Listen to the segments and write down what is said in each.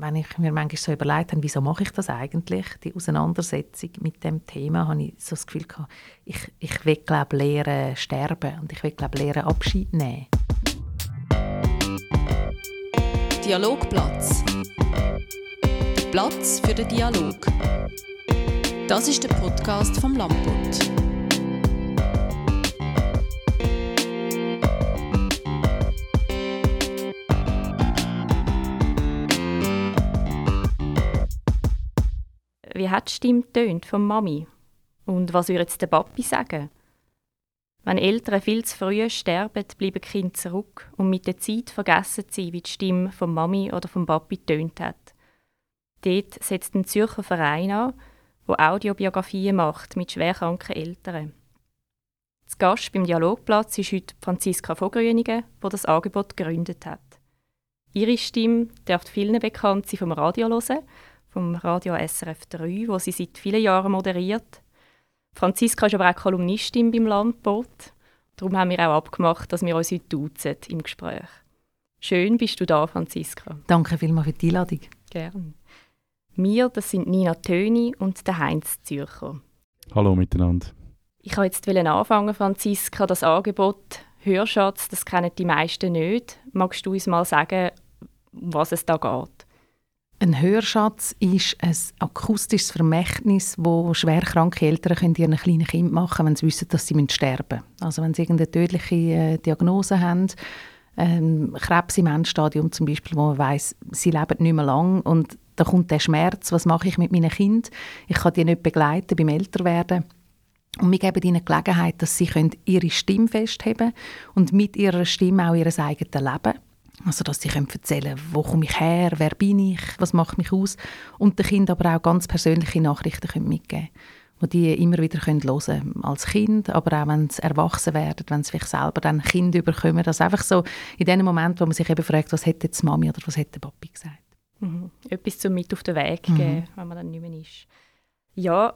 wenn ich mir manchmal so überlegt habe, wieso mache ich das eigentlich, die Auseinandersetzung mit dem Thema, habe ich so das Gefühl gehabt, ich, ich will, glaube lernen sterben und ich will, glaube lernen Abschied nehmen. Dialogplatz. Der Platz für den Dialog. Das ist der Podcast vom Lamput. Wie hat die Stimme tönt von Mami? Und was würde jetzt der Papi sagen? Wenn Eltern viel zu früh sterben, bleiben Kinder zurück und mit der Zeit vergessen sie, wie die Stimme von Mami oder vom Papi tönt hat. Dort setzt ein Zürcher Verein an, der Audiobiografien macht mit schwerkranken Eltern. Das Gast beim Dialogplatz ist heute Franziska von Grüningen, die das Angebot gegründet hat. Ihre Stimme dürfte vielen bekannt sein vom Radio hören vom Radio SRF 3, wo sie seit vielen Jahren moderiert. Franziska ist aber auch Kolumnistin beim Landboot. Darum haben wir auch abgemacht, dass wir uns heute duzen im Gespräch. Schön bist du da, Franziska. Danke vielmals für die Einladung. Gerne. Wir, das sind Nina Töni und der Heinz Zürcher. Hallo miteinander. Ich wollte jetzt anfangen, Franziska, das Angebot Hörschatz, das kennen die meisten nicht. Magst du uns mal sagen, um was es da geht? Ein Hörschatz ist ein akustisches Vermächtnis, das schwerkranke Eltern ihren kleinen Kind machen können, wenn sie wissen, dass sie sterben müssen. Also wenn sie irgendeine tödliche äh, Diagnose haben, ähm, Krebs im Endstadium zum Beispiel, wo man weiss, sie leben nicht mehr lang und da kommt der Schmerz, was mache ich mit meinem Kind? Ich kann die nicht begleiten beim Älterwerden. Und wir geben ihnen die Gelegenheit, dass sie ihre Stimme festheben können und mit ihrer Stimme auch ihr eigenes Leben also, dass sie erzählen können, wo komme ich her, wer bin ich, was macht mich aus. Und den Kindern aber auch ganz persönliche Nachrichten können mitgeben können, die immer wieder können hören können. Als Kind, aber auch wenn sie erwachsen werden, wenn sie vielleicht selber dann Kind überkommen. Also einfach so in dem Moment, wo man sich eben fragt, was hätte jetzt Mami oder was hätte Papi gesagt. Mhm. Etwas zum Mit auf den Weg geben, mhm. wenn man dann nicht mehr ist. Ja,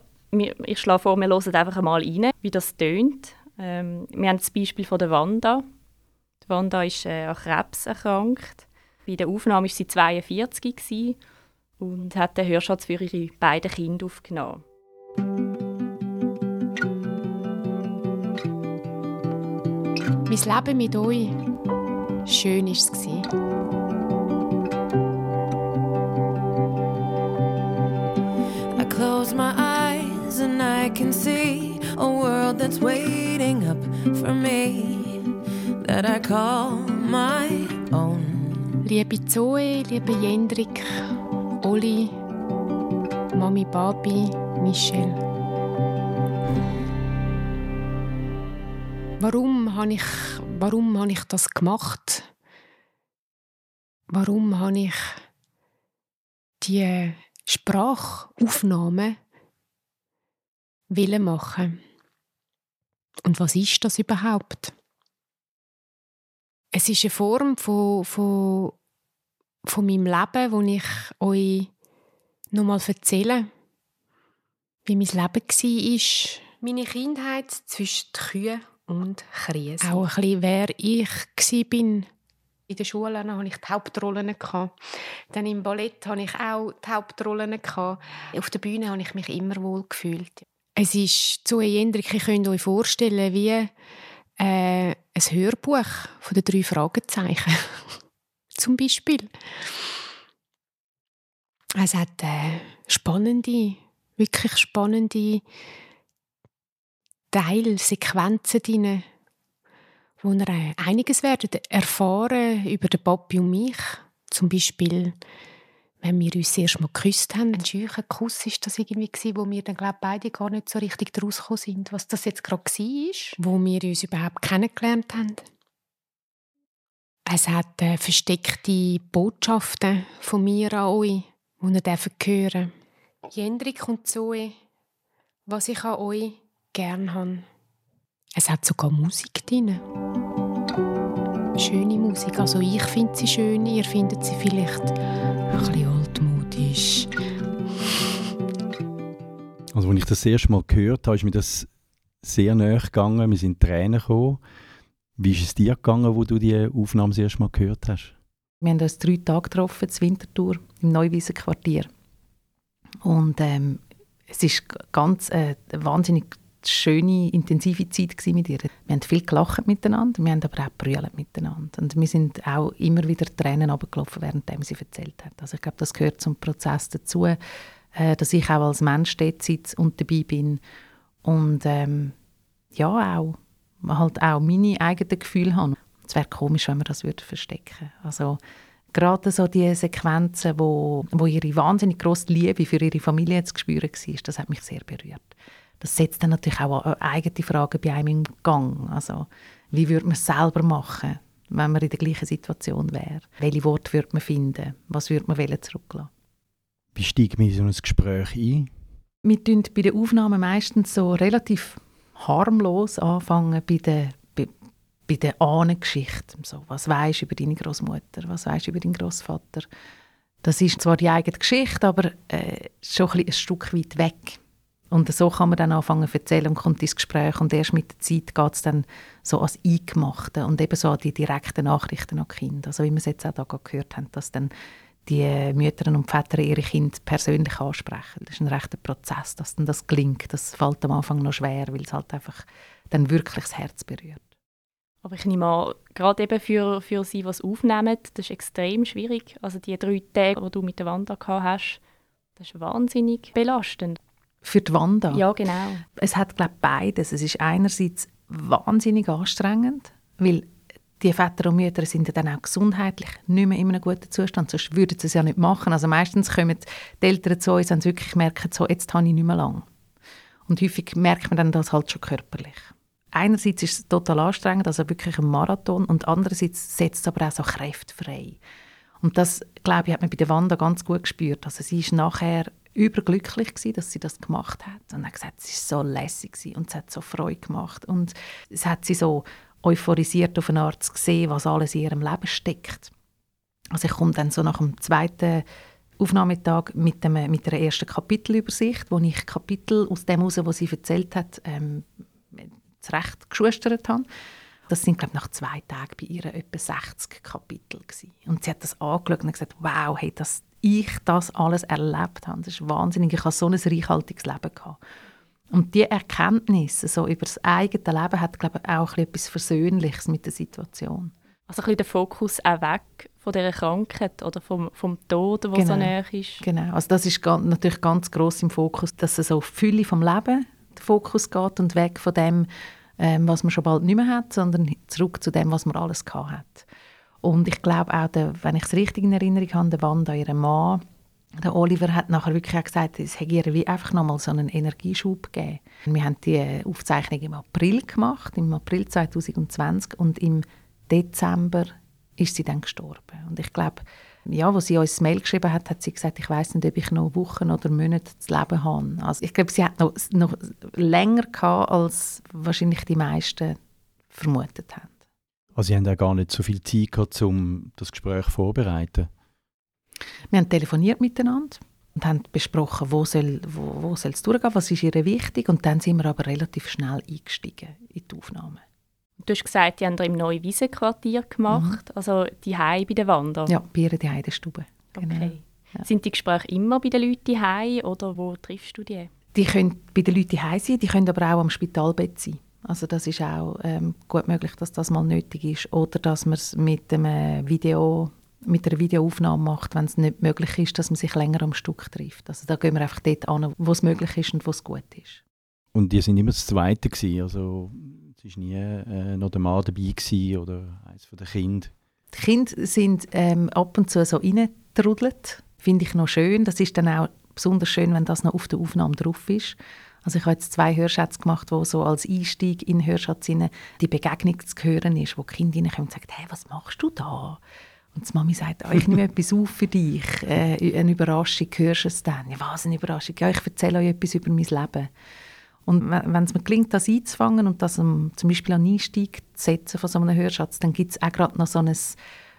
ich schlage vor, wir hören einfach mal rein, wie das tönt. Ähm, wir haben das Beispiel von der Wanda. Die Wanda ist äh, an Krebs erkrankt. Bei der Aufnahme war sie 42 und hat den Hörschatz für ihre beiden Kinder aufgenommen. Mein Leben mit euch, schön war es. I close my eyes and I can see a world that's waiting up for me. That I call my own. Liebe Zoe, liebe Jendrik, Oli, Mami Babi, Michelle. Warum habe ich, warum habe ich das gemacht? Warum habe ich die Sprachaufnahme machen? Und was ist das überhaupt? Es ist eine Form von, von, von meinem Leben, wo ich euch nochmal erzähle, wie mein Leben war. Meine Kindheit zwischen Kühen und Krise. Auch ein bisschen, wer ich war. In der Schule hatte ich die Hauptrollen. Dann im Ballett hatte ich auch die Hauptrollen. Auf der Bühne habe ich mich immer wohl gefühlt. Es ist so, Jendrik, ihr könnt euch vorstellen, wie äh, ein Hörbuch von den drei Fragezeichen. Zum Beispiel. Es hat äh, spannende, wirklich spannende Teilsequenzen drin, wo ihr äh, einiges werdet erfahren über den Papi und mich. Zum Beispiel wenn wir uns erst mal geküsst haben. Ein scheuer Kuss ist das irgendwie gewesen, wo wir dann glaube beide gar nicht so richtig daraus gekommen sind, was das jetzt gerade war, wo wir uns überhaupt kennengelernt haben. Es hat äh, versteckte Botschaften von mir an euch, die ihr hören dürft. Jendrik und Zoe, was ich an euch gerne habe. Es hat sogar Musik drin. Schöne Musik. Also ich finde sie schön, ihr findet sie vielleicht ein bisschen altmodisch. Also als ich das erste Mal gehört habe, ist mir das sehr nahe gegangen. Wir sind Tränen gekommen. Wie ist es dir gegangen, wo du die Aufnahme das erste Mal gehört hast? Wir haben uns drei Tage getroffen, in Winterthur, im Neuwiesen Quartier. Und ähm, es war ganz äh, wahnsinnig schöne, intensive Zeit mit ihr. Wir haben viel gelacht miteinander, wir haben aber auch brüllt miteinander. Und wir sind auch immer wieder Tränen runtergelaufen, während sie erzählt hat. Also ich glaube, das gehört zum Prozess dazu, äh, dass ich auch als Mensch dort sitze und dabei bin. Und ähm, ja, auch, halt auch meine eigenen Gefühle habe. Es wäre komisch, wenn man das würde verstecken Also gerade so die Sequenzen, wo, wo ihre wahnsinnig grosse Liebe für ihre Familie zu spüren war, das hat mich sehr berührt. Das setzt dann natürlich auch eigene Fragen bei einem im Gang. Also, wie würde man es selber machen, wenn man in der gleichen Situation wäre? Welche Worte würde man finden? Was würde man zurücklassen? Wie steigt man in so ein Gespräch ein? Wir fangen bei den Aufnahmen meistens so relativ harmlos anfangen bei der bei der Ahnengeschichte. So, was weißt du über deine Großmutter? Was weißt du über deinen Großvater? Das ist zwar die eigene Geschichte, aber äh, schon ein, ein Stück weit weg. Und so kann man dann anfangen zu erzählen und kommt ins Gespräch. Und erst mit der Zeit geht es dann so als Eingemachte und eben so an die direkten Nachrichten an die Kinder. Also wie wir es jetzt auch hier gehört haben, dass dann die Mütter und Väter ihre Kinder persönlich ansprechen. Das ist ein rechter Prozess, dass dann das gelingt. Das fällt am Anfang noch schwer, weil es halt einfach dann wirklich das Herz berührt. Aber ich nehme an, gerade eben für, für sie, was aufnehmen, das ist extrem schwierig. Also die drei Tage, die du mit der Wanda gehabt hast, das ist wahnsinnig belastend. Für die Wanda? Ja, genau. Es hat, glaube ich, beides. Es ist einerseits wahnsinnig anstrengend, weil die Väter und Mütter sind dann auch gesundheitlich nicht mehr in einem guten Zustand, sonst würden sie es ja nicht machen. Also meistens kommen die Eltern zu uns und wirklich merken, so, jetzt habe ich nicht mehr lang. Und häufig merkt man dann das halt schon körperlich einerseits ist es total anstrengend, also wirklich ein Marathon, und andererseits setzt es aber auch so Kräfte frei. Und das, glaube ich, hat man bei der Wanda ganz gut gespürt. Also sie ist nachher überglücklich gewesen, dass sie das gemacht hat. Und hat gesagt, es war so lässig und es hat so Freude gemacht. Und es hat sie so euphorisiert auf eine Art gesehen, was alles in ihrem Leben steckt. Also ich komme dann so nach dem zweiten Aufnahmetag mit, dem, mit der ersten Kapitelübersicht, wo ich Kapitel aus dem heraus, was sie erzählt hat, ähm, zurecht geschustert habe. Das sind, glaube ich, nach zwei Tagen bei ihr etwa 60 Kapitel gewesen. Und sie hat das angeschaut und gesagt, wow, hey, dass ich das alles erlebt habe, das ist wahnsinnig. Ich habe so ein reichhaltiges Leben gehabt. Und die Erkenntnisse so über das eigene Leben hat, glaube ich, auch etwas Versöhnliches mit der Situation. Also ein bisschen der Fokus auch weg von dieser Krankheit oder vom, vom Tod, der genau. so näher ist. Genau, also das ist ganz, natürlich ganz groß im Fokus, dass es so Fülle vom Leben der Fokus geht und weg von dem, ähm, was man schon bald nicht mehr hat, sondern zurück zu dem, was man alles gehabt hat. Und ich glaube auch, der, wenn ich es richtig in Erinnerung habe, der Wanda, ihre Mann, der Oliver hat nachher wirklich auch gesagt, es hätte ihr wie einfach nochmal so einen Energieschub gegeben. Wir haben die Aufzeichnung im April gemacht, im April 2020 und im Dezember ist sie dann gestorben. Und ich glaube, ja, als sie uns Mail geschrieben hat, hat sie gesagt, ich weiß nicht, ob ich noch Wochen oder Monate zu leben habe. Also ich glaube, sie hat noch, noch länger gehabt, als wahrscheinlich die meisten vermutet haben. Also Sie haben ja gar nicht so viel Zeit gehabt, um das Gespräch vorzubereiten? Wir haben telefoniert miteinander und haben besprochen, wo soll wo, wo es durchgehen, was ist ihr wichtig und dann sind wir aber relativ schnell eingestiegen in die Aufnahme. Du hast gesagt, die haben im Neuwiesenquartier gemacht, mhm. also die Hai bei den Wandern. Ja, bei ihr die Heidestube. Genau. Okay. Ja. Sind die Gespräche immer bei den Leuten Hai oder wo triffst du die? Die können bei den Leuten Hai sein, die können aber auch am Spitalbett sein. Also das ist auch ähm, gut möglich, dass das mal nötig ist oder dass man es mit einem Video mit einer Videoaufnahme macht, wenn es nicht möglich ist, dass man sich länger am Stück trifft. Also da gehen wir einfach dort an, wo es möglich ist und wo es gut ist. Und die sind immer das Zweite gewesen, also es war nie äh, noch der Mann dabei gewesen oder eines der Kinder. Die Kinder sind ähm, ab und zu so reingetrudelt. Finde ich noch schön. Das ist dann auch besonders schön, wenn das noch auf der Aufnahme drauf ist. Also ich habe jetzt zwei Hörschätze gemacht, wo so als Einstieg in Hörschatz die Begegnung zu hören ist, wo die Kinder reinkommen und sagen, hey, was machst du da? Und die Mami sagt, oh, ich nehme etwas auf für dich, äh, eine Überraschung, hörst du es dann? Ja, was, eine Überraschung? Ja, ich erzähle euch etwas über mein Leben. Und wenn es mir gelingt, das einzufangen und das um, zum Beispiel an Einstieg zu setzen von so einem Hörschatz, dann gibt es auch gerade noch so eine,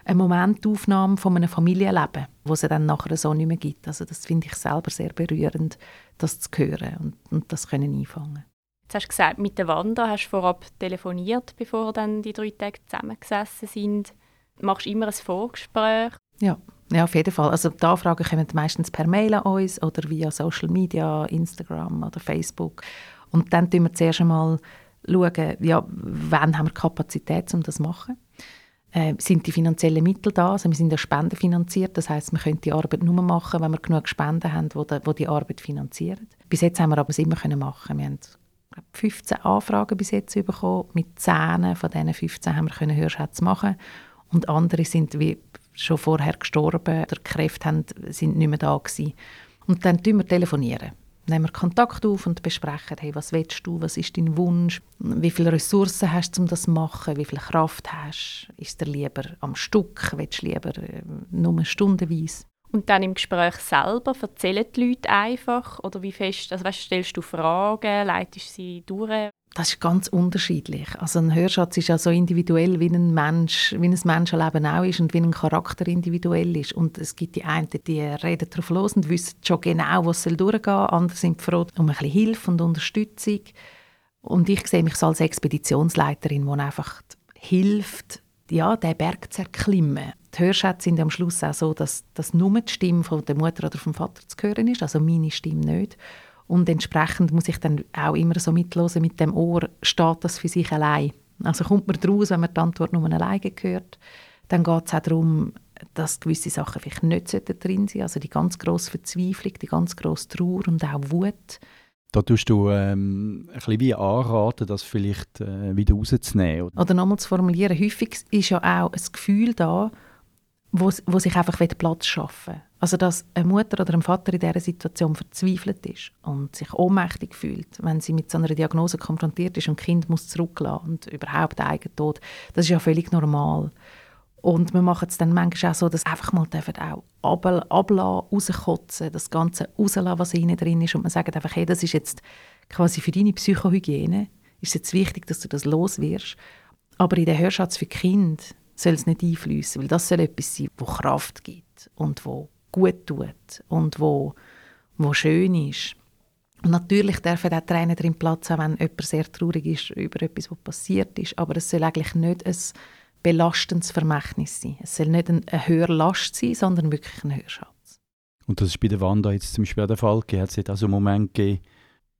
eine Momentaufnahme von einem Familienleben, wo es dann nachher so nicht mehr gibt. Also das finde ich selber sehr berührend, das zu hören und, und das können einfangen. Jetzt hast du gesagt, mit der Wanda hast du vorab telefoniert, bevor dann die drei Tage zusammengesessen sind. Machst du immer ein Vorgespräch? Ja. Ja, auf jeden Fall. Also die Anfragen kommen meistens per Mail an uns oder via Social Media, Instagram oder Facebook. Und dann schauen wir zuerst einmal, schauen, ja, wann haben wir Kapazität, um das zu machen. Äh, sind die finanziellen Mittel da? Also wir sind ja spendenfinanziert, das heißt, wir können die Arbeit nur machen, wenn wir genug Spenden haben, die die, die Arbeit finanzieren. Bis jetzt haben wir aber es immer können machen. Wir haben 15 Anfragen bis jetzt bekommen. Mit 10 von diesen 15 haben wir können Hörschätze machen. Und andere sind wie schon vorher gestorben oder Kräfte haben, sind nicht mehr da gewesen. Und dann telefonieren wir nehmen wir Kontakt auf und besprechen, hey, was willst du, was ist dein Wunsch, wie viele Ressourcen hast du, um das zu machen, wie viel Kraft hast du, ist dir lieber am Stück, willst du lieber äh, nur stundenweise. Und dann im Gespräch selber erzählen die Leute einfach oder wie fest, also weißt, stellst du Fragen, leitest sie durch? Das ist ganz unterschiedlich. Also ein Hörschatz ist ja so individuell, wie ein Mensch, wie ein Menschenleben auch ist und wie ein Charakter individuell ist. Und es gibt die einen, die reden drauf los und wissen schon genau, was soll durchgehen. Andere sind froh um ein bisschen Hilfe und Unterstützung. Und ich sehe mich so als Expeditionsleiterin, die einfach hilft, ja, den Berg zu erklimmen. Die Hörschätze sind am Schluss auch so, dass, dass nur die Stimme von der Mutter oder vom Vater zu hören ist, also meine Stimme nicht. Und entsprechend muss ich dann auch immer so mitlosen mit dem Ohr, steht das für sich allein. Also kommt man daraus, wenn man die Antwort nur alleine hört. Dann geht es auch darum, dass gewisse Sachen vielleicht nicht drin sind. Also die ganz grosse Verzweiflung, die ganz grosse Trauer und auch Wut. Da tust du ähm, ein bisschen wie anraten, das vielleicht äh, wieder rauszunehmen. Oder, oder nochmal zu formulieren, häufig ist ja auch ein Gefühl da, wo, wo sich einfach Platz schaffen will. Also dass eine Mutter oder ein Vater in dieser Situation verzweifelt ist und sich ohnmächtig fühlt, wenn sie mit so einer Diagnose konfrontiert ist und das Kind muss zurücklassen und überhaupt Eigentod, das ist ja völlig normal. Und wir machen es dann manchmal auch so, dass einfach mal auch ablassen, rauskotzen, das Ganze rauslassen, was innen drin ist und man sagt einfach, hey, das ist jetzt quasi für deine Psychohygiene, ist jetzt wichtig, dass du das los wirst. Aber in den Hörschatz für Kind soll es nicht einfließen, weil das soll etwas sein, wo Kraft gibt und wo gut tut und wo, wo schön ist. Und natürlich dürfen auch Tränen drin Platz haben, wenn jemand sehr traurig ist über etwas, was passiert ist. Aber es soll eigentlich nicht ein belastendes Vermächtnis sein. Es soll nicht eine Hörlast sein, sondern wirklich ein Hörschatz. Und das ist bei der Wanda jetzt zum Beispiel der Fall. Hat es also einen Moment gegeben,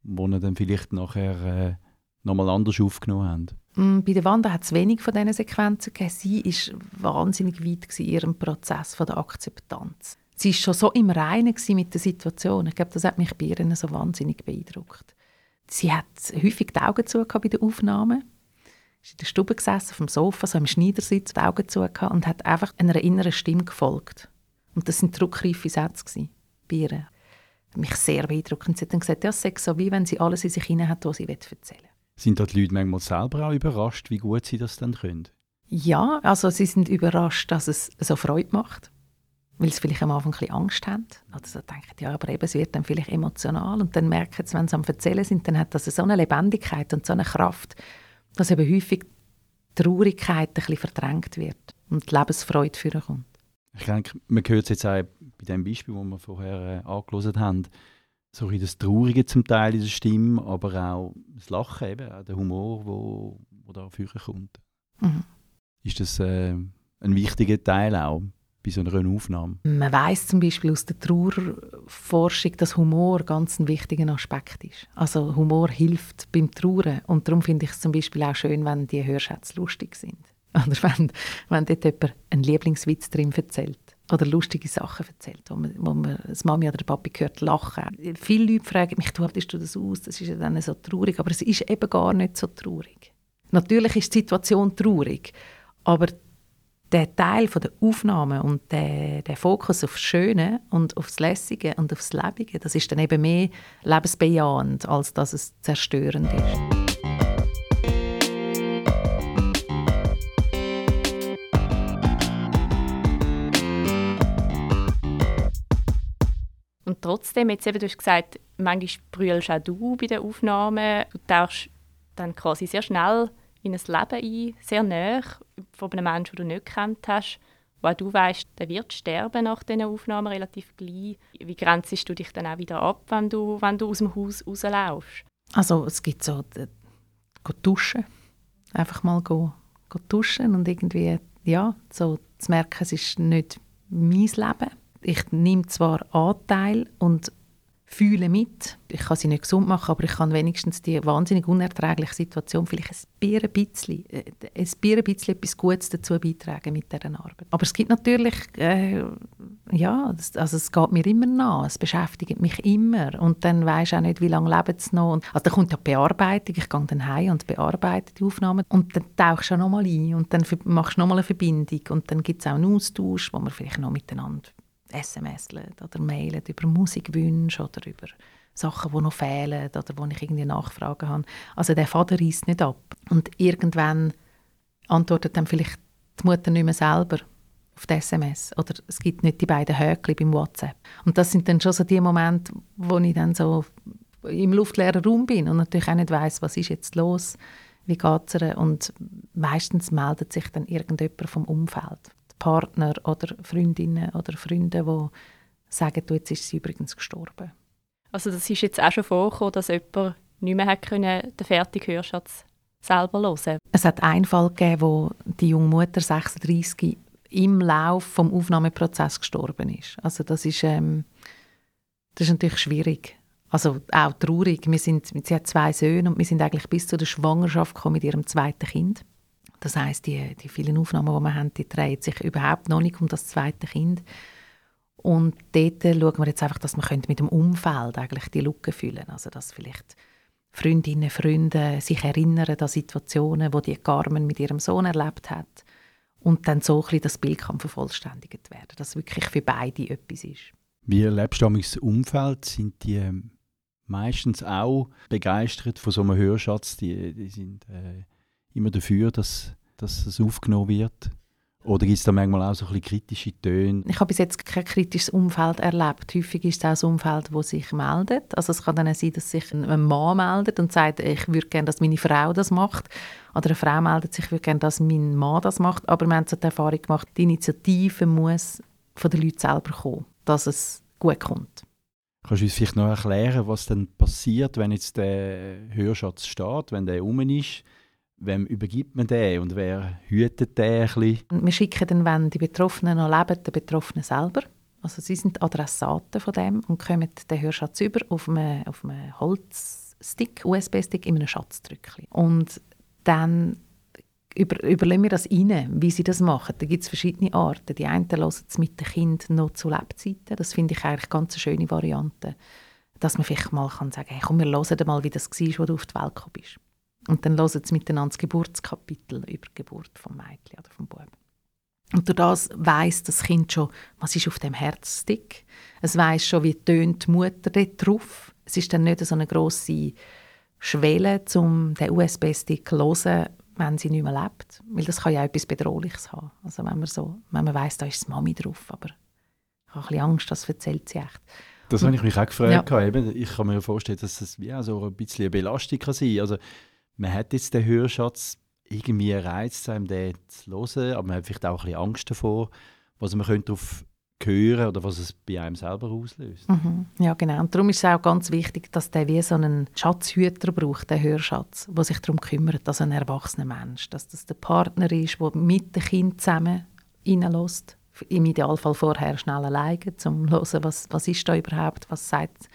wo er dann vielleicht nachher äh, nochmal anders aufgenommen haben? Mm, bei der Wanda hat es wenig von diesen Sequenzen gegeben. Sie war wahnsinnig weit in ihrem Prozess von der Akzeptanz sie war schon so im Reinen mit der Situation. Ich glaube, das hat mich bei ihr so wahnsinnig beeindruckt. Sie hat häufig die Augen zu bei den Aufnahmen. Sie in der Stube gesessen, auf dem Sofa, so im Schneidersitz, die Augen zu und hat einfach einer inneren Stimme gefolgt. Und das sind druckreife Sätze bei ihr. Mich sehr beeindruckt. Und sie hat dann gesagt, ja, es sei so, wie wenn sie alles in sich hinein hat, was sie erzählen will. Sind da die Leute manchmal selber auch überrascht, wie gut sie das dann können? Ja, also sie sind überrascht, dass es so Freude macht weil sie vielleicht am Anfang ein bisschen Angst haben. Oder so denken, ja, aber eben, es wird dann vielleicht emotional. Und dann merken sie, wenn sie am Erzählen sind, dann hat das so eine Lebendigkeit und so eine Kraft, dass eben häufig die Traurigkeit ein bisschen verdrängt wird und die Lebensfreude kommt. Ich denke, man hört es jetzt auch bei dem Beispiel, das wir vorher äh, angeschaut haben, so das Traurige zum Teil in der Stimme, aber auch das Lachen, eben, auch der Humor, wo, wo da kommt. Mhm. Ist das äh, ein wichtiger Teil auch bei so einer Aufnahme? Man weiß zum Beispiel aus der Trauerforschung, dass Humor ganz ein wichtiger Aspekt ist. Also Humor hilft beim Trauern und darum finde ich es zum Beispiel auch schön, wenn die Hörschätze lustig sind. Oder wenn, wenn dort jemand einen Lieblingswitz drin erzählt oder lustige Sachen erzählt, wo man, wo man das Mami oder der Papi hört lachen. Viele Leute fragen mich, du haltest du das aus, das ist ja dann so traurig, aber es ist eben gar nicht so traurig. Natürlich ist die Situation traurig, aber der Teil von der Aufnahme und der, der Fokus aufs Schöne und aufs Lässige und aufs Lebige, das ist dann eben mehr lebensbejahend, als dass es zerstörend ist. Trotzdem, jetzt eben, du hast gesagt, manchmal brüllst auch du bei den Aufnahmen. Du tauchst dann quasi sehr schnell in ein Leben ein, sehr nah von einem Menschen, den du nicht kennt hast, wo du weißt, der wird sterben nach diesen Aufnahmen relativ gleich. Wie grenzest du dich dann auch wieder ab, wenn du, wenn du aus dem Haus rauslaufst? Also es gibt so, äh, duschen, einfach mal go, go duschen und irgendwie ja, so zu merken, es ist nicht mein Leben. Ich nehme zwar Anteil und fühle mit. Ich kann sie nicht gesund machen, aber ich kann wenigstens die wahnsinnig unerträgliche Situation vielleicht ein bisschen, äh, ein bisschen etwas Gutes dazu beitragen mit dieser Arbeit. Aber es gibt natürlich, äh, ja, also es geht mir immer nach, es beschäftigt mich immer und dann weiß auch nicht, wie lange leben sie noch. Und, also da kommt ja die Bearbeitung, ich gehe dann heim und bearbeite die Aufnahmen und dann tauchst du nochmal ein und dann machst du nochmal eine Verbindung und dann gibt es auch einen Austausch, wo man vielleicht noch miteinander SMS oder mailen über Musikwünsche oder über Sachen, die noch fehlen oder wo ich irgendwie Nachfragen habe. Also der Vater reißt nicht ab. Und irgendwann antwortet dann vielleicht die Mutter nicht mehr selber auf die SMS oder es gibt nicht die beiden Höckchen beim WhatsApp. Und das sind dann schon so die Momente, wo ich dann so im luftleeren Raum bin und natürlich auch nicht weiß, was ist jetzt los, wie geht es und meistens meldet sich dann irgendjemand vom Umfeld. Partner oder Freundinnen oder Freunde, die sagen, du, jetzt ist sie übrigens gestorben. Also das ist jetzt auch schon vorgekommen, dass jemand nicht mehr können, den fertigen Hörschatz selber hören Es hat einen Fall gegeben, wo die junge Mutter 36 im Lauf vom Aufnahmeprozess gestorben ist. Also das ist, ähm, das ist natürlich schwierig. Also auch traurig. Wir sind, sie hat zwei Söhne und wir sind eigentlich bis zu der Schwangerschaft gekommen mit ihrem zweiten Kind. Das heißt, die, die vielen Aufnahmen, die wir haben, die drehen sich überhaupt noch nicht um das zweite Kind. Und dort schauen wir jetzt einfach, dass wir mit dem Umfeld eigentlich die Lücke füllen Also dass vielleicht Freundinnen, Freunde sich erinnern an Situationen, wo die Carmen mit ihrem Sohn erlebt hat. Und dann so ein bisschen das Bild kann vervollständigt werden, dass wirklich für beide etwas ist. Wie erlebst du das Umfeld? Sind die meistens auch begeistert von so einem Hörschatz? Die, die sind äh, immer dafür, dass, dass es aufgenommen wird? Oder gibt es da manchmal auch so ein bisschen kritische Töne? Ich habe bis jetzt kein kritisches Umfeld erlebt. Häufig ist es auch das Umfeld, das sich meldet. Also es kann dann sein, dass sich ein Mann meldet und sagt, ich würde gerne, dass meine Frau das macht. Oder eine Frau meldet sich, ich würde gerne, dass mein Mann das macht. Aber wir haben so die Erfahrung gemacht, die Initiative muss von den Leuten selber kommen, dass es gut kommt. Kannst du uns vielleicht noch erklären, was dann passiert, wenn jetzt der Hörschatz steht, wenn der rum ist? Wem übergibt man den und wer hütet den ein? Wir schicken dann, wenn die Betroffenen noch leben, den Betroffenen selber. Also sie sind Adressaten von dem und kommen den Hörschatz über auf einem, auf einem Holzstick, USB-Stick in einem Schatzdrückchen. Und dann über, überlegen wir das rein, wie sie das machen. Da gibt es verschiedene Arten. Die einen hören es mit dem Kind noch zu Lebzeiten. Das finde ich eigentlich ganz eine schöne Variante. Dass man vielleicht mal kann sagen kann, hey, komm, wir hören mal, wie das war, als du auf die Welt gekommen bist. Und dann hören sie miteinander das Geburtskapitel über die Geburt vom Mädchen oder vom Bub. Und durch das weiss das Kind schon, was ist auf dem Herzstick. Es weiss schon, wie tönt die Mutter dort drauf. Es ist dann nicht so eine grosse Schwelle, um den USB-Stick zu hören, wenn sie nicht mehr lebt. Weil das kann ja etwas Bedrohliches haben. Also wenn man, so, wenn man weiss, da ist die Mami drauf, aber ich habe ein bisschen Angst, das erzählt sie echt. Das habe ich mich auch gefragt. Ja. Ich kann mir vorstellen, dass das auch so ein bisschen eine Belastung kann sein kann. Also man hat jetzt den Hörschatz irgendwie reizt einem den zu hören, aber man hat vielleicht auch ein bisschen Angst davor, was man könnte darauf hören oder was es bei einem selber auslöst. Mhm. Ja, genau. Und darum ist es auch ganz wichtig, dass der wie so einen Schatzhüter braucht, der Hörschatz, der sich darum kümmert, dass ein erwachsener Mensch, dass das der Partner ist, der mit dem Kind zusammen reinlässt. Im Idealfall vorher schnell alleine, um zu hören, was, was ist da überhaupt, was sagt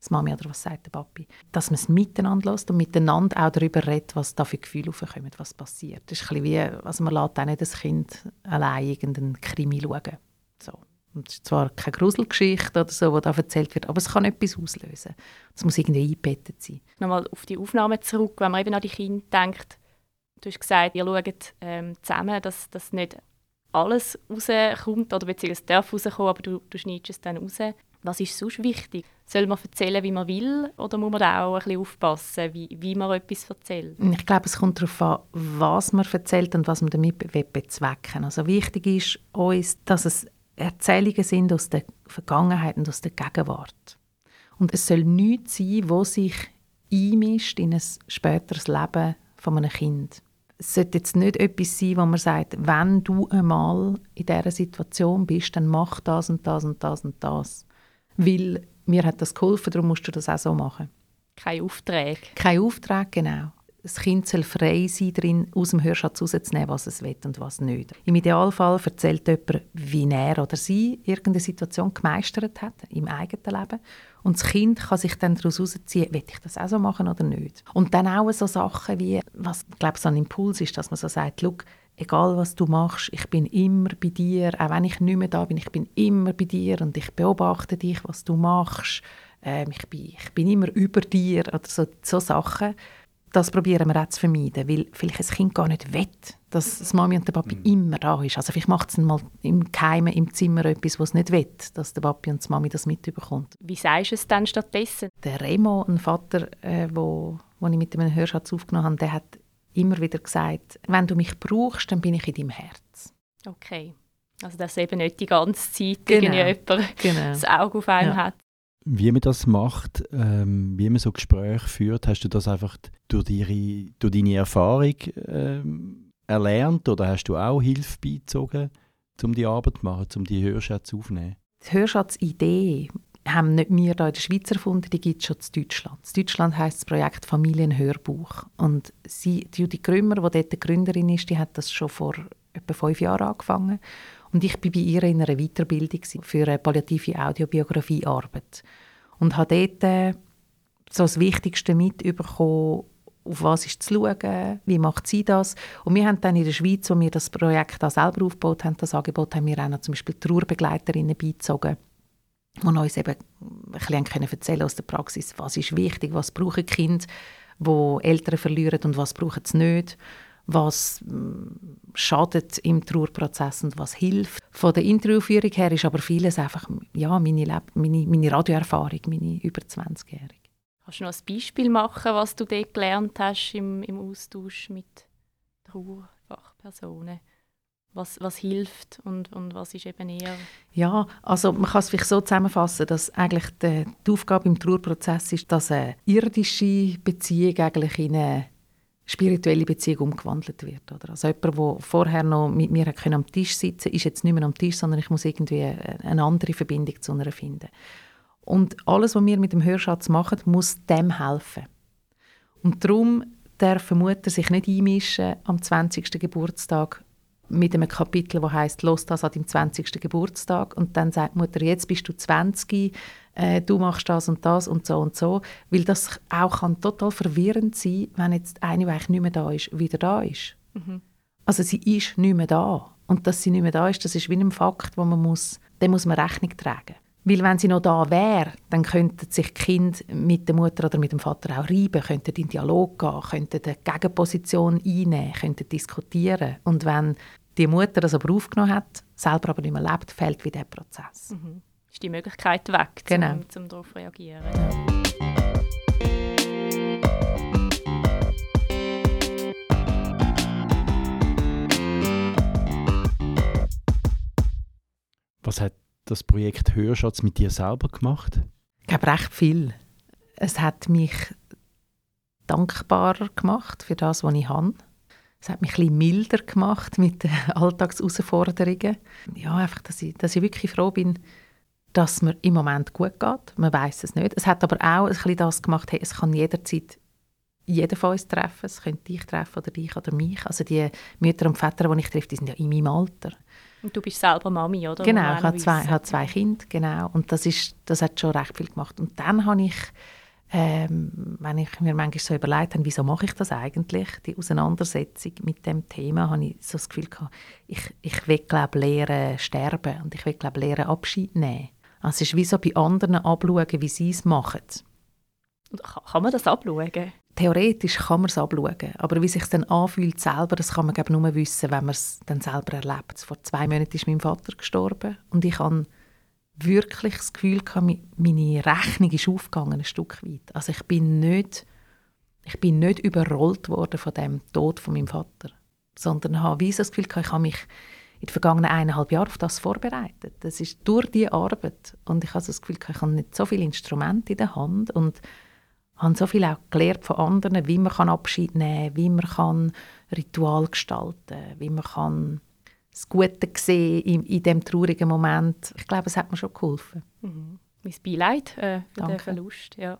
das Mami oder was sagt der Papi. Dass man es miteinander lässt und miteinander auch darüber redet, was da für Gefühle aufkommen, was passiert. Das ist ein wie, also man lässt auch nicht das Kind allein irgendeinen Krimi schauen. So. Und es ist zwar keine Gruselgeschichte oder so, die da erzählt wird, aber es kann etwas auslösen. Es muss irgendwie eingebettet sein. Nochmal auf die Aufnahme zurück, wenn man eben an die Kinder denkt. Du hast gesagt, ihr schaut ähm, zusammen, dass, dass nicht alles rauskommt oder beziehungsweise darf rauskommen, aber du, du schneidest es dann raus. Was ist sonst wichtig? Soll man erzählen, wie man will, oder muss man da auch ein bisschen aufpassen, wie, wie man etwas erzählt? Ich glaube, es kommt darauf an, was man erzählt und was man damit bezwecken Also wichtig ist uns, dass es Erzählungen sind aus der Vergangenheit und aus der Gegenwart. Und es soll nichts sein, wo sich einmischt in ein späteres Leben von einem Kind. Es sollte jetzt nicht etwas sein, wo man sagt, wenn du einmal in dieser Situation bist, dann mach das und das und das und das weil mir hat das geholfen, darum musst du das auch so machen. Kein Auftrag. Kein Auftrag, genau. das Kind soll frei sein, darin aus dem Hörschatz rauszunehmen, was es will und was nicht. Im Idealfall erzählt jemand, wie er oder sie irgendeine Situation gemeistert hat im eigenen Leben. Und das Kind kann sich dann daraus herausziehen, will ich das auch so machen oder nicht. Und dann auch so Sachen wie, was ich glaube, so ein Impuls ist, dass man so sagt, egal was du machst, ich bin immer bei dir, auch wenn ich nicht mehr da bin, ich bin immer bei dir und ich beobachte dich, was du machst. Ähm, ich, bin, ich bin immer über dir oder so, so Sachen das probieren wir auch zu vermeiden, weil vielleicht ein Kind gar nicht will, dass das Mami und der Papi mhm. immer da ist. Also vielleicht macht es mal im Keimen im Zimmer etwas, was es nicht will, dass der Papi und die Mami das mitbekommt. Wie sagst du es dann stattdessen? Der Remo, ein Vater, äh, wo, wo ich mit einem Hörschatz aufgenommen habe, der hat immer wieder gesagt, wenn du mich brauchst, dann bin ich in deinem Herz. Okay. Also dass eben nicht die ganze Zeit genau. jemand genau. das Auge auf einem ja. hat. Wie man das macht, ähm, wie man so Gespräche führt, hast du das einfach durch, ihre, durch deine Erfahrung ähm, erlernt oder hast du auch Hilfe beizogen, um die Arbeit zu machen, um die Hörschätze aufzunehmen? Die Hörschatz-Idee haben nicht wir hier in der Schweiz erfunden, die gibt es schon in Deutschland. In Deutschland heisst das Projekt Familienhörbuch. Und sie, die Judy Grümmer, die dort die Gründerin ist, die hat das schon vor etwa fünf Jahren angefangen. Und ich bin bei ihr in einer Weiterbildung für eine palliative Audiobiografiearbeit. Und habe dort äh, so das Wichtigste mitbekommen, auf was ist zu schauen, wie macht sie das. Und wir haben dann in der Schweiz, wo wir das Projekt auch selber aufgebaut haben, das Angebot haben wir auch noch zum Beispiel Trauerbegleiterinnen beizogen, die uns eben ein bisschen können erzählen aus der Praxis, was ist wichtig, was brauchen Kinder, wo Eltern verlieren und was brauchen sie nicht was mm, schadet im Trauerprozess und was hilft. Von der Interviewführung her ist aber vieles einfach ja, meine, Leb meine, meine Radioerfahrung, meine über 20-Jährige. Kannst du noch ein Beispiel machen, was du dort gelernt hast im, im Austausch mit Trauerfachpersonen? Was, was hilft und, und was ist eben eher... Ja, also man kann es vielleicht so zusammenfassen, dass eigentlich die, die Aufgabe im Trauerprozess ist, dass eine irdische Beziehung eigentlich in eine spirituelle Beziehung umgewandelt wird. Oder? Also jemand, der vorher noch mit mir am Tisch sitzen konnte, ist jetzt nicht mehr am Tisch, sondern ich muss irgendwie eine andere Verbindung zu einer finden. Und alles, was wir mit dem Hörschatz machen, muss dem helfen. Und darum darf Mutter sich nicht einmischen am 20. Geburtstag mit einem Kapitel, das heißt «Los das an deinem 20. Geburtstag» und dann sagt die Mutter «Jetzt bist du 20, äh, du machst das und das und so und so», weil das auch kann total verwirrend sein, wenn jetzt eine, die eigentlich nicht mehr da ist, wieder da ist. Mhm. Also sie ist nicht mehr da und dass sie nicht mehr da ist, das ist wie ein Fakt, wo man muss, dem muss man Rechnung tragen. Weil wenn sie noch da wäre, dann könnten sich die Kinder mit der Mutter oder mit dem Vater auch reiben, könnten in Dialog gehen, könnten eine Gegenposition einnehmen, könnten diskutieren. Und wenn die Mutter das aber aufgenommen hat, selber aber nicht mehr lebt, fällt wie der Prozess. Mhm. Ist die Möglichkeit weg, genau. um, um darauf zu reagieren. Was hat das Projekt Hörschatz mit dir selber gemacht? Ich glaube, recht viel. Es hat mich dankbarer gemacht für das, was ich habe. Es hat mich ein bisschen milder gemacht mit den Alltagsausforderungen. Ja, einfach, dass ich, dass ich wirklich froh bin, dass mir im Moment gut geht. Man weiß es nicht. Es hat aber auch ein bisschen das gemacht, hey, es kann jederzeit jeder von uns treffen. Es könnte dich treffen oder dich oder mich. Also die Mütter und Väter, die ich treffe, die sind ja in meinem Alter. Und du bist selber Mami, oder? Genau, ich habe zwei, habe zwei Kinder, genau. Und das, ist, das hat schon recht viel gemacht. Und dann habe ich ähm, wenn ich mir manchmal so überlegt habe, wieso mache ich das eigentlich, die Auseinandersetzung mit dem Thema, habe ich so das Gefühl gehabt, ich, ich will, glaube lernen sterben und ich will, glaube lernen Abschied nehmen. Also es ist wie so bei anderen abschauen, wie sie es machen. Kann man das abschauen? Theoretisch kann man es abschauen, aber wie sich dann anfühlt selber, das kann man glaube nur wissen, wenn man es dann selber erlebt. Vor zwei Monaten ist mein Vater gestorben und ich habe wirklich das Gefühl gehabt, meine Rechnung ist aufgegangen, ein Stück weit. Also ich bin nicht, ich bin nicht überrollt worden von dem Tod von meinem Vater, sondern habe wie das Gefühl gehabt, ich habe mich in den vergangenen eineinhalb Jahren auf das vorbereitet. Das ist durch die Arbeit und ich habe das Gefühl gehabt, ich habe nicht so viele Instrumente in der Hand und habe so viel auch gelernt von anderen, wie man Abschied nehmen kann, wie man kann Ritual gestalten kann, wie man kann das Gute gesehen in, in diesem traurigen Moment. Ich glaube, es hat mir schon geholfen. Mhm. Mein Beileid äh, für Danke. den Verlust. Ja.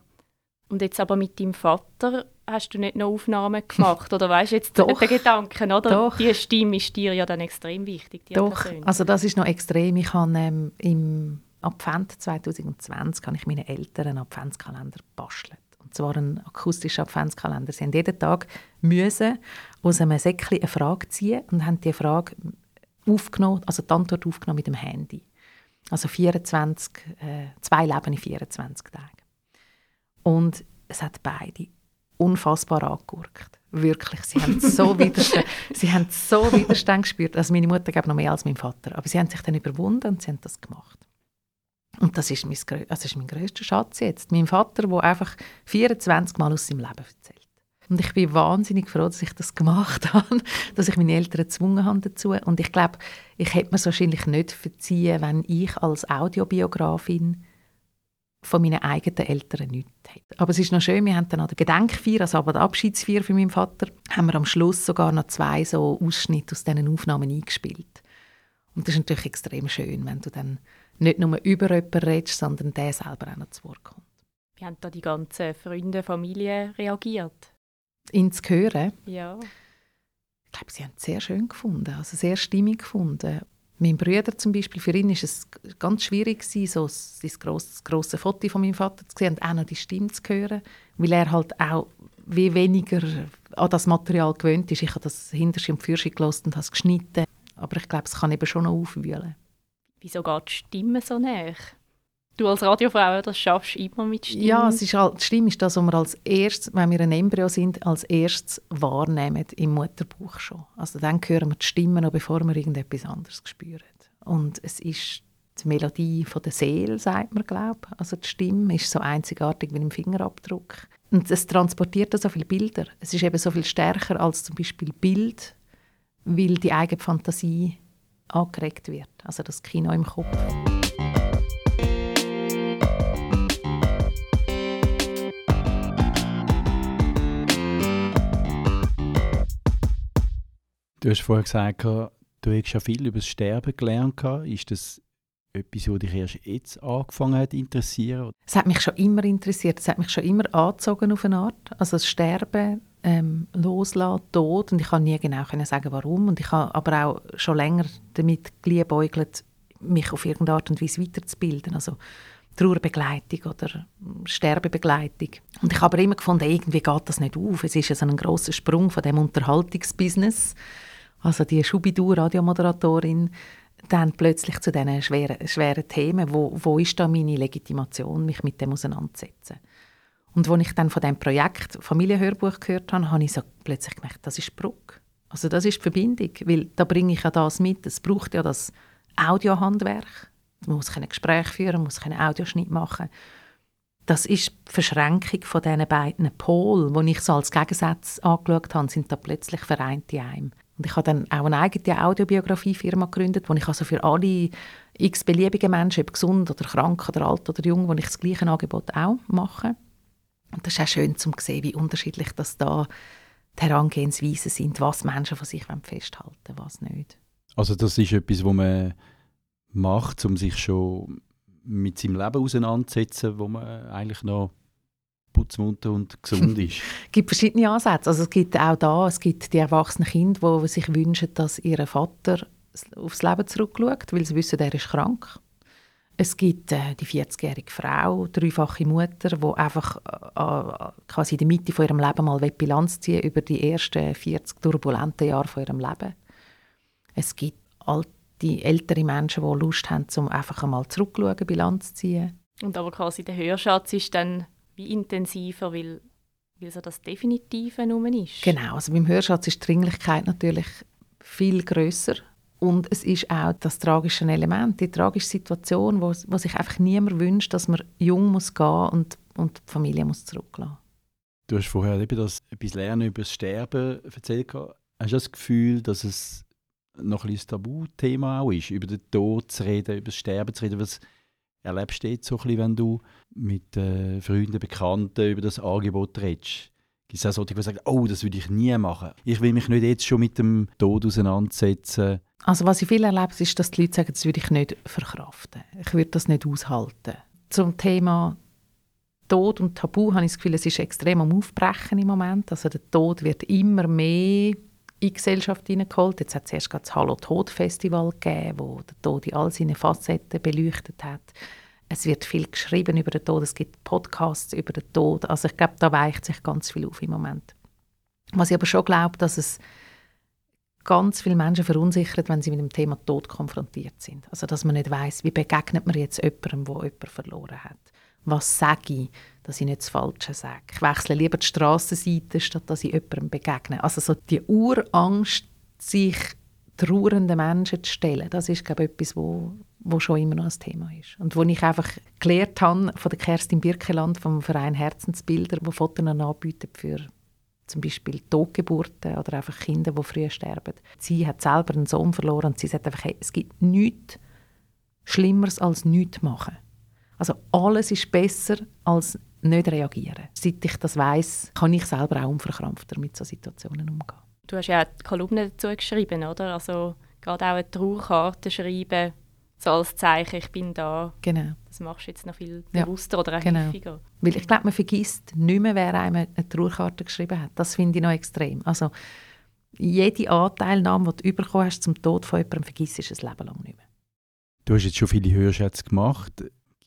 Und jetzt aber mit deinem Vater, hast du nicht noch Aufnahmen gemacht? Oder weißt du jetzt Doch. den Gedanken, oder? Doch. Die Stimme ist dir ja dann extrem wichtig, die Doch, Person. also das ist noch extrem. Ich habe ähm, im Advent 2020 habe ich meinen Eltern einen Adventskalender bastelt. Und zwar einen akustischen Adventskalender. Sie haben jeden Tag müssen aus einem Säckchen eine Frage ziehen und haben die Frage aufgenommen, also die Antwort aufgenommen mit dem Handy. Also 24, äh, zwei Leben in 24 Tagen. Und es hat beide unfassbar angeguckt. Wirklich, sie haben so Widerstand, sie haben so Widerstand gespürt. Also meine Mutter gab noch mehr als mein Vater, aber sie haben sich dann überwunden und sie haben das gemacht. Und das ist mein, das ist mein grösster Schatz jetzt. Mein Vater, der einfach 24 Mal aus seinem Leben erzählt. Und ich bin wahnsinnig froh, dass ich das gemacht habe, dass ich meine Eltern gezwungen habe dazu. Und ich glaube, ich hätte mir es wahrscheinlich nicht verziehen, wenn ich als Audiobiografin von meinen eigenen Eltern nichts hätte. Aber es ist noch schön, wir haben dann an der Gedenkfeier, also aber der Abschiedsfeier für meinen Vater, haben wir am Schluss sogar noch zwei so Ausschnitte aus diesen Aufnahmen eingespielt. Und das ist natürlich extrem schön, wenn du dann nicht nur über jemanden redest, sondern der selber auch noch zu Wort kommt. Wie haben da die ganzen Freunde, Familie reagiert? Ihn zu hören, Ja. ich glaube, sie haben es sehr schön gefunden, also sehr stimmig gefunden. Mein Bruder zum Beispiel, für ihn war es ganz schwierig, so das grosse, grosse Foto von meinem Vater zu sehen und auch noch die Stimme zu hören, weil er halt auch wie weniger an das Material gewöhnt ist. Ich habe das hinterste und Fürsche gelassen und habe es geschnitten, aber ich glaube, es kann eben schon noch aufwühlen. Wieso geht die Stimme so näher? Du als Radiofrau, das schaffst immer mit Stimme. Ja, es ist halt, die Stimme ist das, was wir als erstes, wenn wir ein Embryo sind, als erstes wahrnehmen im Mutterbuch schon. Also dann hören wir die Stimme noch, bevor wir irgendetwas anderes spüren. Und es ist die Melodie von der Seele, sagt man, glaube ich. Also die Stimme ist so einzigartig wie im Fingerabdruck. Und es transportiert so viele Bilder. Es ist eben so viel stärker als zum Beispiel Bild, weil die eigene Fantasie angeregt wird. Also das Kino im Kopf. Du hast vorher gesagt, du hast ja viel über das Sterben gelernt. Ist das etwas, das dich erst jetzt angefangen hat zu interessieren? Es hat mich schon immer interessiert, es hat mich schon immer angezogen auf eine Art. Also das Sterben, ähm, Loslassen, Tod. Und ich kann nie genau können sagen, warum. Und ich habe aber auch schon länger damit geliebäugelt, mich auf irgendeine Art und Weise weiterzubilden. Also Trauerbegleitung oder Sterbebegleitung. Und ich habe aber immer gefunden, irgendwie geht das nicht auf. Es ist ja so ein grosser Sprung von dem Unterhaltungsbusiness. Also die Schubidur-Radiomoderatorin, dann plötzlich zu diesen schweren, schweren Themen. Wo, wo ist da meine Legitimation, mich mit dem auseinanderzusetzen? Und als ich dann von dem Projekt Familienhörbuch gehört habe, habe ich so plötzlich gemerkt, das ist die Brücke. Also das ist die Verbindung, weil da bringe ich ja das mit. Es braucht ja das Audiohandwerk. Man muss ein Gespräch führen, man muss einen Audioschnitt machen. Das ist die Verschränkung von diesen beiden Polen, die ich so als Gegensatz angeschaut habe, sind da plötzlich vereint in einem. Und ich habe dann auch eine eigene Audiobiografie-Firma gegründet, wo ich also für alle x beliebigen Menschen, ob gesund oder krank oder alt oder jung, wo ich das gleiche Angebot auch mache. Und das ist auch schön zu sehen, wie unterschiedlich das da die Herangehensweisen sind, was Menschen von sich festhalten wollen, was nicht. Also das ist etwas, was man macht, um sich schon mit seinem Leben auseinanderzusetzen, wo man eigentlich noch putzmunter und gesund ist. Es gibt verschiedene Ansätze. Also es gibt auch da, es gibt die erwachsenen Kinder, die sich wünschen, dass ihr Vater aufs Leben zurückschaut, weil sie wissen, er ist krank. Es gibt äh, die 40-jährige Frau, dreifache Mutter, die einfach äh, quasi in der Mitte von ihrem Leben mal Bilanz ziehen über die ersten 40 turbulenten Jahre von ihrem Leben. Es gibt alte, ältere Menschen, die Lust haben, um einfach einmal zurückzuschauen, Bilanz zu ziehen. Und aber quasi der Hörschatz ist dann wie intensiver, weil, weil so das Definitive nur ist. Genau, also beim Hörschatz ist die Dringlichkeit natürlich viel größer und es ist auch das tragische Element, die tragische Situation, wo, wo sich einfach niemand wünscht, dass man jung muss gehen und, und die Familie muss zurücklassen. Du hast vorher eben das etwas Lernen über das Sterben erzählt. Hast du das Gefühl, dass es noch ein Tabuthema auch ist, über den Tod zu reden, über das Sterben zu reden? Was erlebst du jetzt so ein bisschen, wenn du mit äh, Freunden, Bekannten über das Angebot redest? Gibt es auch solche, die sagen, oh, das würde ich nie machen. Ich will mich nicht jetzt schon mit dem Tod auseinandersetzen. Also was ich viel erlebe, ist, dass die Leute sagen, das würde ich nicht verkraften. Ich würde das nicht aushalten. Zum Thema Tod und Tabu habe ich das Gefühl, es ist extrem am Aufbrechen im Moment. Also der Tod wird immer mehr in die Gesellschaft hineingeholt. Jetzt hat es erst das Hallo Tod Festival gegeben, wo der Tod in all seine Facetten beleuchtet hat. Es wird viel geschrieben über den Tod, es gibt Podcasts über den Tod. Also ich glaube, da weicht sich ganz viel auf im Moment. Was ich aber schon glaube, dass es ganz viele Menschen verunsichert, wenn sie mit dem Thema Tod konfrontiert sind. Also dass man nicht weiß, wie begegnet man jetzt jemandem, der jemanden verloren hat. Was sage ich, dass ich nicht das Falsche sage. Ich wechsle lieber die Strassenseite, statt dass ich jemandem begegne. Also so die Urangst, sich trauernden Menschen zu stellen, das ist glaube ich, etwas, wo, wo schon immer noch ein Thema ist. Und wo ich einfach gelernt habe von der Kerstin Birkeland vom Verein Herzensbilder, wo Fotos anbietet für zum Beispiel Totgeburten oder einfach Kinder, die früh sterben. Sie hat selber einen Sohn verloren und sie sagt einfach, hey, es gibt nichts Schlimmeres als nichts machen. Also alles ist besser als nicht reagieren. Seit ich das weiß, kann ich selber auch unverkrampfter mit solchen Situationen umgehen. Du hast ja auch die Kolumne dazu geschrieben, oder? Also gerade auch eine Trauerkarte schreiben, so als Zeichen, ich bin da. Genau. Das machst du jetzt noch viel bewusster ja, oder auch genau. häufiger. Weil ich glaube, man vergisst nicht mehr, wer einem eine Trauerkarte geschrieben hat. Das finde ich noch extrem. Also jede Anteilnahme, die du bekommen hast zum Tod von jemandem, vergisst du ein Leben lang nicht mehr. Du hast jetzt schon viele Hörschätze gemacht.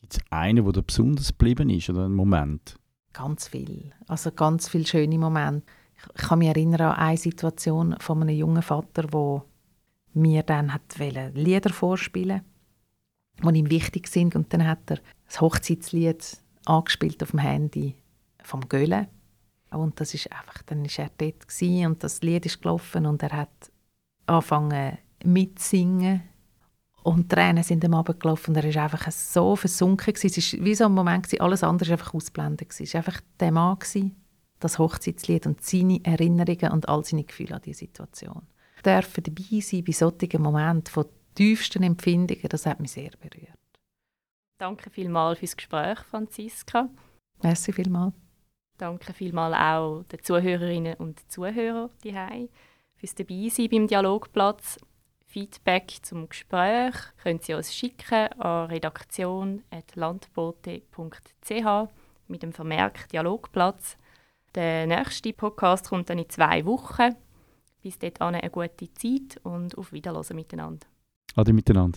Gibt es einen, der dir besonders geblieben ist oder einen Moment? Ganz viel. Also ganz viele schöne Momente. Ich kann mich erinnern an eine Situation von einem jungen Vater, der mir dann hat Lieder vorspielen die ihm wichtig sind. Und dann hat er das Hochzeitslied angespielt auf dem Handy vom Göhle. Und das ist einfach, dann ist er dort und das Lied ist gelaufen und er hat angefangen mitzusingen und Tränen sind ihm runtergelaufen und er war einfach so versunken. Es war wie so ein Moment, alles andere war einfach ausblendet. Es war einfach der Mann, das Hochzeitslied und seine Erinnerungen und all seine Gefühle an diese Situation. Dürfen dabei sein bei solchen Momenten tiefsten Empfindungen, das hat mich sehr berührt. Danke vielmals fürs Gespräch, Franziska. Merci vielmals. Danke vielmals auch den Zuhörerinnen und Zuhörern die fürs Dabeisein beim Dialogplatz. Feedback zum Gespräch können Sie uns schicken an redaktion.landbote.ch mit dem Vermerk Dialogplatz. Der nächste Podcast kommt dann in zwei Wochen. Bis dahin eine gute Zeit und auf Wiederhören miteinander. Ade miteinander.